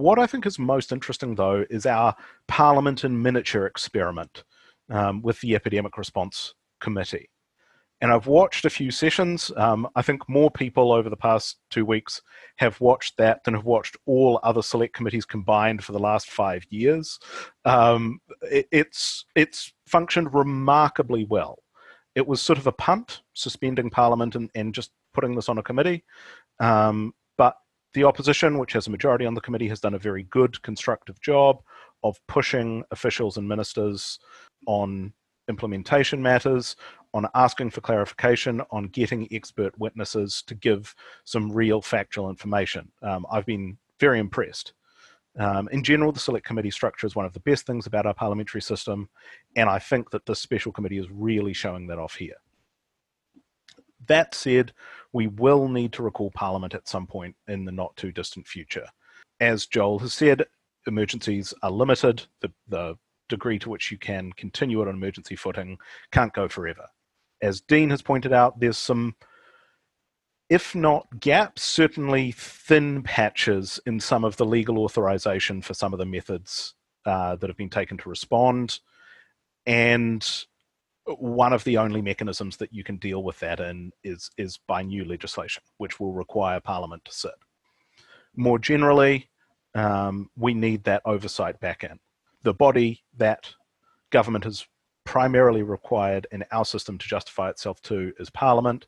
Speaker 7: What I think is most interesting, though, is our Parliament in miniature experiment um, with the Epidemic Response Committee and I've watched a few sessions. Um, I think more people over the past two weeks have watched that than have watched all other select committees combined for the last five years. Um, it, it's it's functioned remarkably well. It was sort of a punt, suspending Parliament and, and just putting this on a committee. Um, the opposition, which has a majority on the committee, has done a very good, constructive job of pushing officials and ministers on implementation matters, on asking for clarification, on getting expert witnesses to give some real factual information. Um, I've been very impressed. Um, in general, the select committee structure is one of the best things about our parliamentary system, and I think that this special committee is really showing that off here. That said, we will need to recall Parliament at some point in the not too distant future. As Joel has said, emergencies are limited. The, the degree to which you can continue it on emergency footing can't go forever. As Dean has pointed out, there's some, if not gaps, certainly thin patches in some of the legal authorization for some of the methods uh, that have been taken to respond. And one of the only mechanisms that you can deal with that in is, is by new legislation, which will require Parliament to sit. More generally, um, we need that oversight back in the body that government has primarily required in our system to justify itself to is Parliament,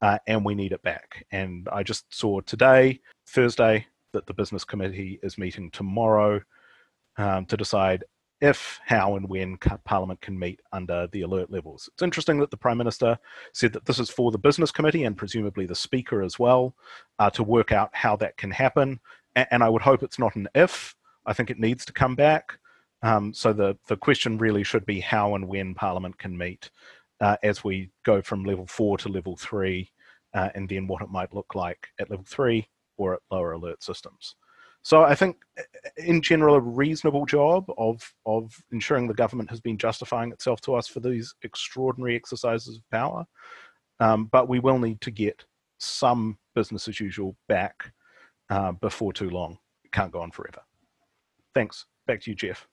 Speaker 7: uh, and we need it back. And I just saw today, Thursday, that the Business Committee is meeting tomorrow um, to decide if, how, and when Parliament can meet under the alert levels. It's interesting that the Prime Minister said that this is for the Business Committee and presumably the Speaker as well uh, to work out how that can happen. And I would hope it's not an if. I think it needs to come back. Um, so the, the question really should be how and when Parliament can meet uh, as we go from level four to level three, uh, and then what it might look like at level three or at lower alert systems. So I think, uh, in general, a reasonable job of of ensuring the government has been justifying itself to us for these extraordinary exercises of power. Um, but we will need to get some business as usual back uh, before too long. It can't go on forever. Thanks. Back to you, Geoff.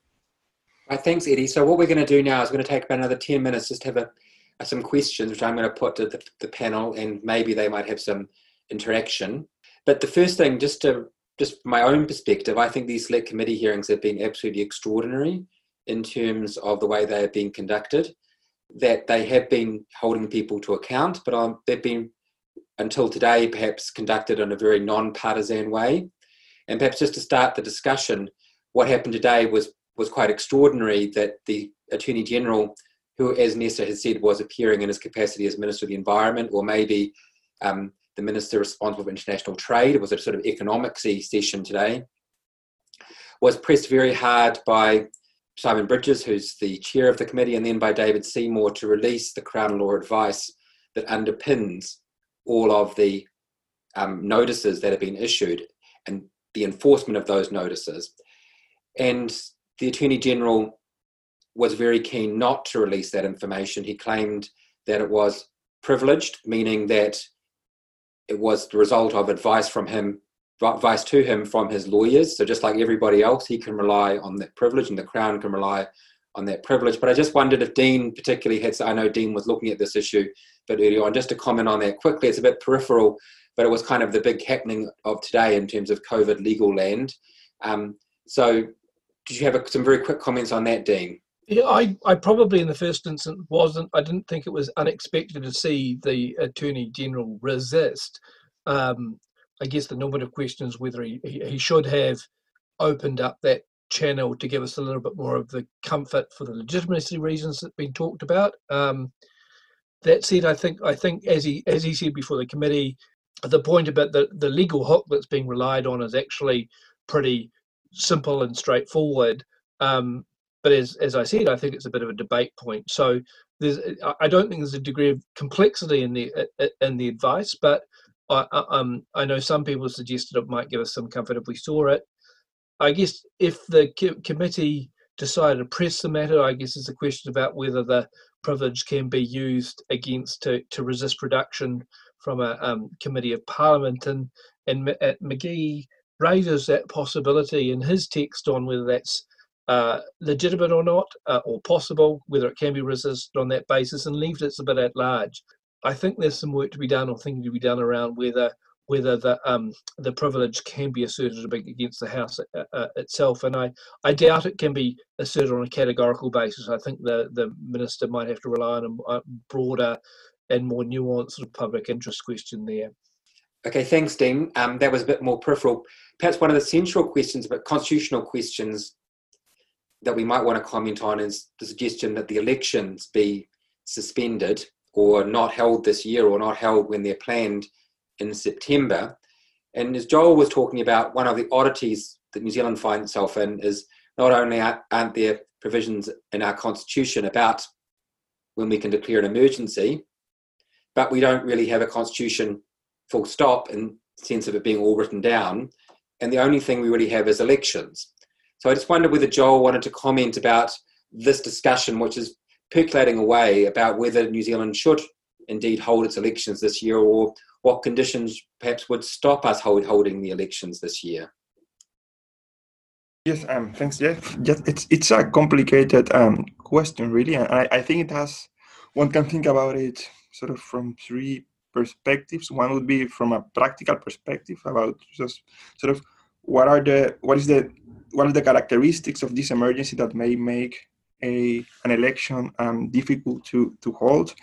Speaker 2: Right, thanks, Eddie. So what we're going to do now is we're going to take about another 10 minutes just to have a, some questions, which I'm going to put to the, the panel, and maybe they might have some interaction. But the first thing, just to just my own perspective, I think these select committee hearings have been absolutely extraordinary in terms of the way they have been conducted. That they have been holding people to account, but um, they've been until today, perhaps conducted in a very non partisan way. And perhaps just to start the discussion, what happened today was, was quite extraordinary that the Attorney General, who, as Nessa has said, was appearing in his capacity as Minister of the Environment, or maybe um, the Minister responsible for international trade, it was a sort of economicsy session today, was pressed very hard by Simon Bridges, who's the chair of the committee, and then by David Seymour to release the Crown Law advice that underpins all of the um, notices that have been issued and the enforcement of those notices. And the Attorney General was very keen not to release that information. He claimed that it was privileged, meaning that it was the result of advice from him advice to him from his lawyers. So just like everybody else, he can rely on that privilege, and the Crown can rely on that privilege. But I just wondered if Dean particularly had. I know Dean was looking at this issue, but earlier on, just to comment on that quickly. It's a bit peripheral, but it was kind of the big happening of today in terms of COVID legal land. Um, so, did you have some very quick comments on that, Dean?
Speaker 4: Yeah, I, I probably in the first instance wasn't. I didn't think it was unexpected to see the Attorney General resist. Um, I guess the normative question is whether he, he should have opened up that channel to give us a little bit more of the comfort for the legitimacy reasons that have been talked about. Um, that said, I think I think as he as he said before the committee, the point about the, the legal hook that's being relied on is actually pretty simple and straightforward. Um, but as as I said, I think it's a bit of a debate point. So there's I don't think there's a degree of complexity in the in the advice, but I, um, I know some people suggested it might give us some comfort if we saw it. I guess if the co- committee decided to press the matter, I guess it's a question about whether the privilege can be used against to, to resist production from a um, committee of parliament. And, and M- McGee raises that possibility in his text on whether that's uh, legitimate or not, uh, or possible, whether it can be resisted on that basis, and leaves it a bit at large. I think there's some work to be done or thinking to be done around whether whether the um, the privilege can be asserted against the House uh, uh, itself, and I, I doubt it can be asserted on a categorical basis. I think the the minister might have to rely on a broader and more nuanced sort of public interest question there.
Speaker 2: Okay, thanks, Dean. Um, that was a bit more peripheral. Perhaps one of the central questions, but constitutional questions that we might want to comment on is the suggestion that the elections be suspended or not held this year or not held when they're planned in September. And as Joel was talking about, one of the oddities that New Zealand finds itself in is not only aren't there provisions in our constitution about when we can declare an emergency, but we don't really have a constitution full stop in sense of it being all written down. And the only thing we really have is elections. So I just wonder whether Joel wanted to comment about this discussion, which is percolating away about whether New Zealand should indeed hold its elections this year or what conditions perhaps would stop us hold, holding the elections this year.
Speaker 3: Yes, um, thanks, Geoff. Yes, it's it's a complicated um, question, really, and I, I think it has. One can think about it sort of from three perspectives. One would be from a practical perspective about just sort of what are the what is the what are the characteristics of this emergency that may make a an election um, difficult to to hold.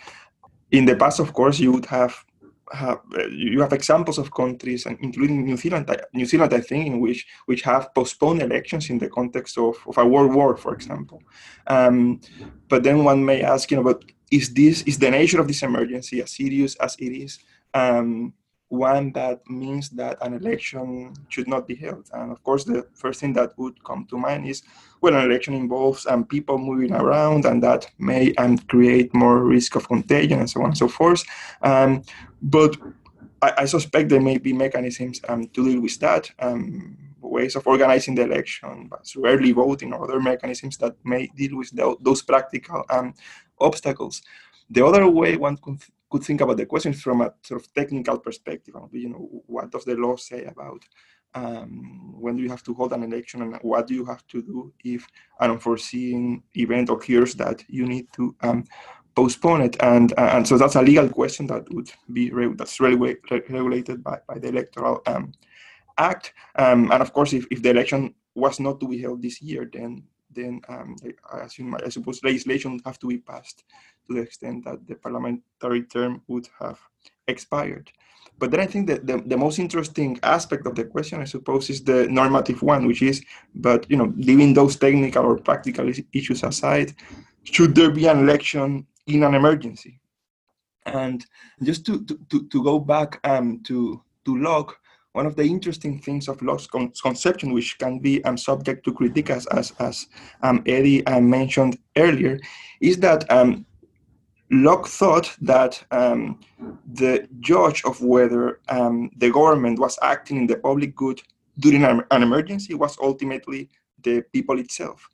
Speaker 3: In the past, of course, you would have have uh, you have examples of countries, including New Zealand, New Zealand, I think, in which which have postponed elections in the context of, of a world war, for example. Um, but then one may ask, you know, but is this is the nature of this emergency as serious as it is? Um, one that means that an election should not be held. And of course, the first thing that would come to mind is well, an election involves um, people moving around, and that may um, create more risk of contagion and so on and so forth. Um, but I, I, suspect there may be mechanisms um, to deal with that. Um, ways of organizing the election, but early voting or other mechanisms that may deal with the, those practical um, obstacles. The other way one could could think about the questions from a sort of technical perspective. You know, what does the law say about um, when do you have to hold an election and what do you have to do if an unforeseen event occurs that you need to um, postpone it? And uh, and so that's a legal question that would be re- that's really regulated by, by the electoral um, act. Um, and of course, if, if the election was not to be held this year, then then um, I assume I suppose legislation would have to be passed to the extent that the parliamentary term would have expired. But then I think that the, the most interesting aspect of the question, I suppose, is the normative one, which is, but you know, leaving those technical or practical issues aside, should there be an election in an emergency? And just to, to, to go back um, to, to Locke, one of the interesting things of Locke's con- conception, which can be um, subject to critique, as, as, as um, Eddie um, mentioned earlier, is that um, Locke thought that um, the judge of whether um, the government was acting in the public good during an, emergency was ultimately the people itself.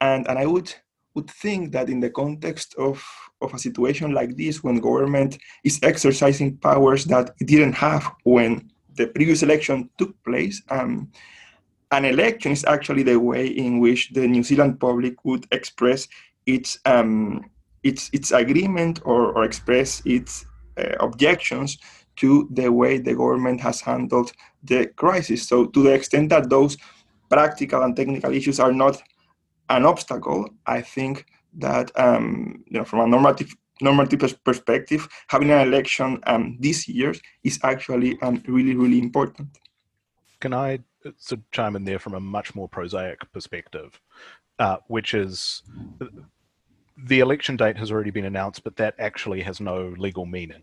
Speaker 3: And, and I would, would think that in the context of, of a situation like this, when government is exercising powers that it didn't have when the previous election took place, um, an election is actually the way in which the New Zealand public would express its um, its its agreement or, or express its uh, objections to the way the government has handled the crisis. So to the extent that those practical and technical issues are not an obstacle, I think that um, you know from a normative normative perspective, having an election um, this year is actually um, really really important.
Speaker 7: Can I uh, so chime in there from a much more prosaic perspective, uh, which is the election date has already been announced, but that actually has no legal meaning.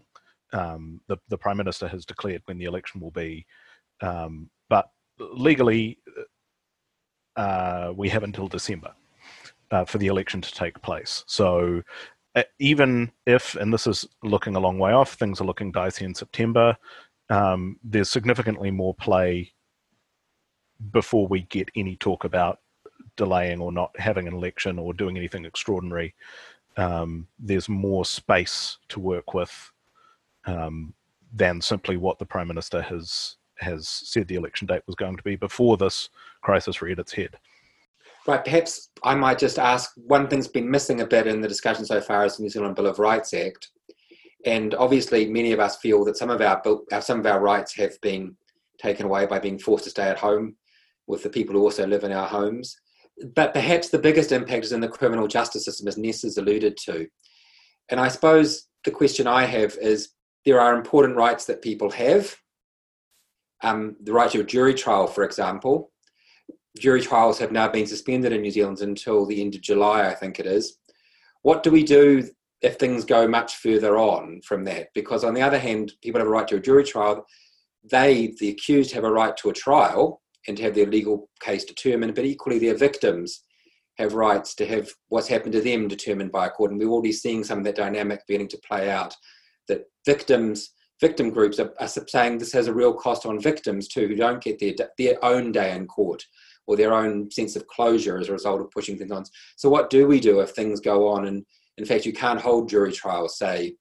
Speaker 7: Um, the the prime minister has declared when the election will be, um, but legally, uh, we have until December uh, for the election to take place. So uh, even if, and this is looking a long way off, things are looking dicey in September. Um, there's significantly more play before we get any talk about delaying or not having an election or doing anything extraordinary. Um, there's more space to work with um, than simply what the prime minister has has said the election date was going to be before this crisis reared its head.
Speaker 2: Right, perhaps I might just ask one thing's been missing a bit in the discussion so far is the New Zealand Bill of Rights Act. And obviously, many of us feel that some of our some of our rights have been taken away by being forced to stay at home with the people who also live in our homes but perhaps the biggest impact is in the criminal justice system, as Ness has alluded to. And I suppose the question I have is there are important rights that people have. Um, the right to a jury trial, for example. Jury trials have now been suspended in New Zealand until the end of July, I think it is. What do we do if things go much further on from that? Because on the other hand, people have a right to a jury trial. They, the accused, have a right to a trial, and to have their legal case determined, but equally their victims have rights to have what's happened to them determined by a court. And we're already seeing some of that dynamic beginning to play out. That victims, victim groups are, are saying this has a real cost on victims too, who don't get their their own day in court or their own sense of closure as a result of pushing things on. So what do we do if things go on? And in fact, you can't hold jury trials, say,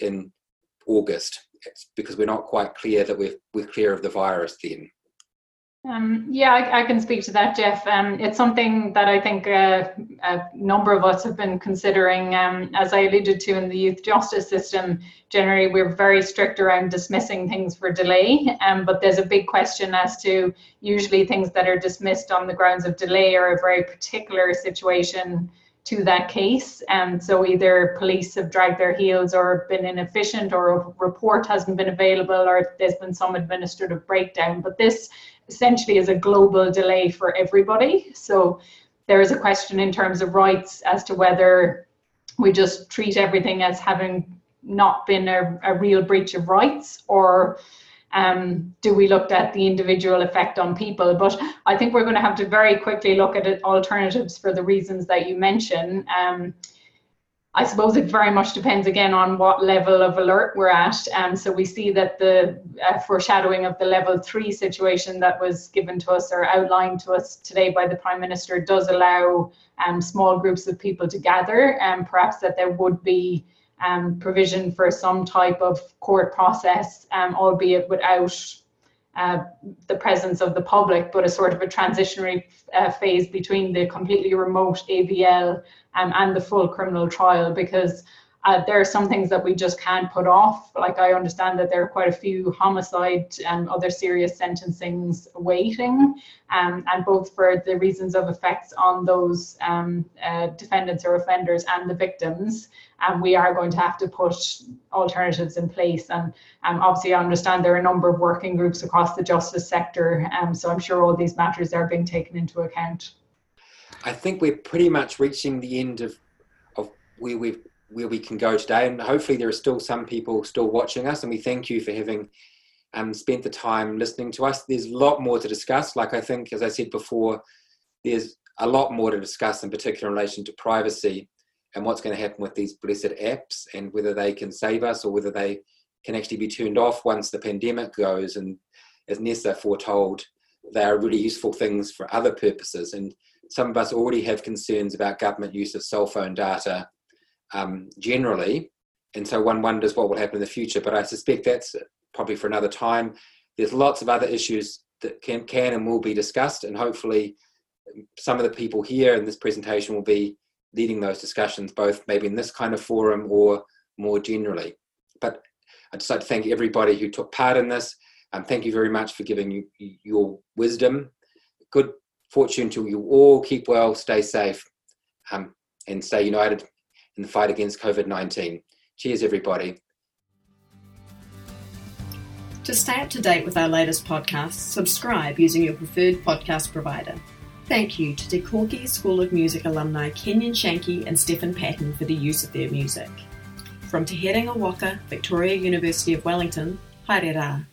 Speaker 2: in August, it's because we're not quite clear that we're we're clear of the virus then.
Speaker 5: Um, yeah, I, I, can speak to that, Geoff. Um, it's something that I think uh, a number of us have been considering. Um, as I alluded to in the youth justice system, generally we're very strict around dismissing things for delay, um, but there's a big question as to usually things that are dismissed on the grounds of delay are a very particular situation to that case. And so either police have dragged their heels or been inefficient or a report hasn't been available or there's been some administrative breakdown. But this essentially is a global delay for everybody. So there is a question in terms of rights as to whether we just treat everything as having not been a, a real breach of rights or um, do we look at the individual effect on people? But I think we're going to have to very quickly look at alternatives for the reasons that you mentioned. Um, I suppose it very much depends again on what level of alert we're at. Um, so we see that the uh, foreshadowing of the level three situation that was given to us or outlined to us today by the Prime Minister does allow um, small groups of people to gather and um, perhaps that there would be um, provision for some type of court process, um, albeit without uh, the presence of the public, but a sort of a transitionary uh, phase between the completely remote AVL um, and the full criminal trial. Because uh, there are some things that we just can't put off. Like I understand that there are quite a few homicide and other serious sentencings waiting, um, and both for the reasons of effects on those um, uh, defendants or offenders and the victims. And we are going to have to put alternatives in place. And um, obviously, I understand there are a number of working groups across the justice sector. Um, so I'm sure all these matters are being taken into account.
Speaker 2: I think we're pretty much reaching the end of, of where we've where we can go today. And hopefully, there are still some people still watching us, and we thank you for having um, spent the time listening to us. There's a lot more to discuss. Like I think, as I said before, there's a lot more to discuss, in particular in relation to privacy and what's going to happen with these blessed apps and whether they can save us or whether they can actually be turned off once the pandemic goes. And as Nessa foretold, they are really useful things for other purposes. And some of us already have concerns about government use of cell phone data um, generally. And so one wonders what will happen in the future. But I suspect that's probably for another time. There's lots of other issues that can, can and will be discussed. And hopefully, some of the people here in this presentation will be leading those discussions, both maybe in this kind of forum or more generally. But I'd just like to thank everybody who took part in this. Um, thank you very much for giving you, your wisdom. Good fortune to you all. Keep well, stay safe, um, and stay united in the fight against COVID 19. Cheers, everybody.
Speaker 1: To stay up to date with our latest podcasts, subscribe using your preferred podcast provider. Thank you to Te Koki School of Music alumni Kenyon Shanky and Stephen Patton for the use of their music. From Te Herenga Waka, Victoria University of Wellington, haere.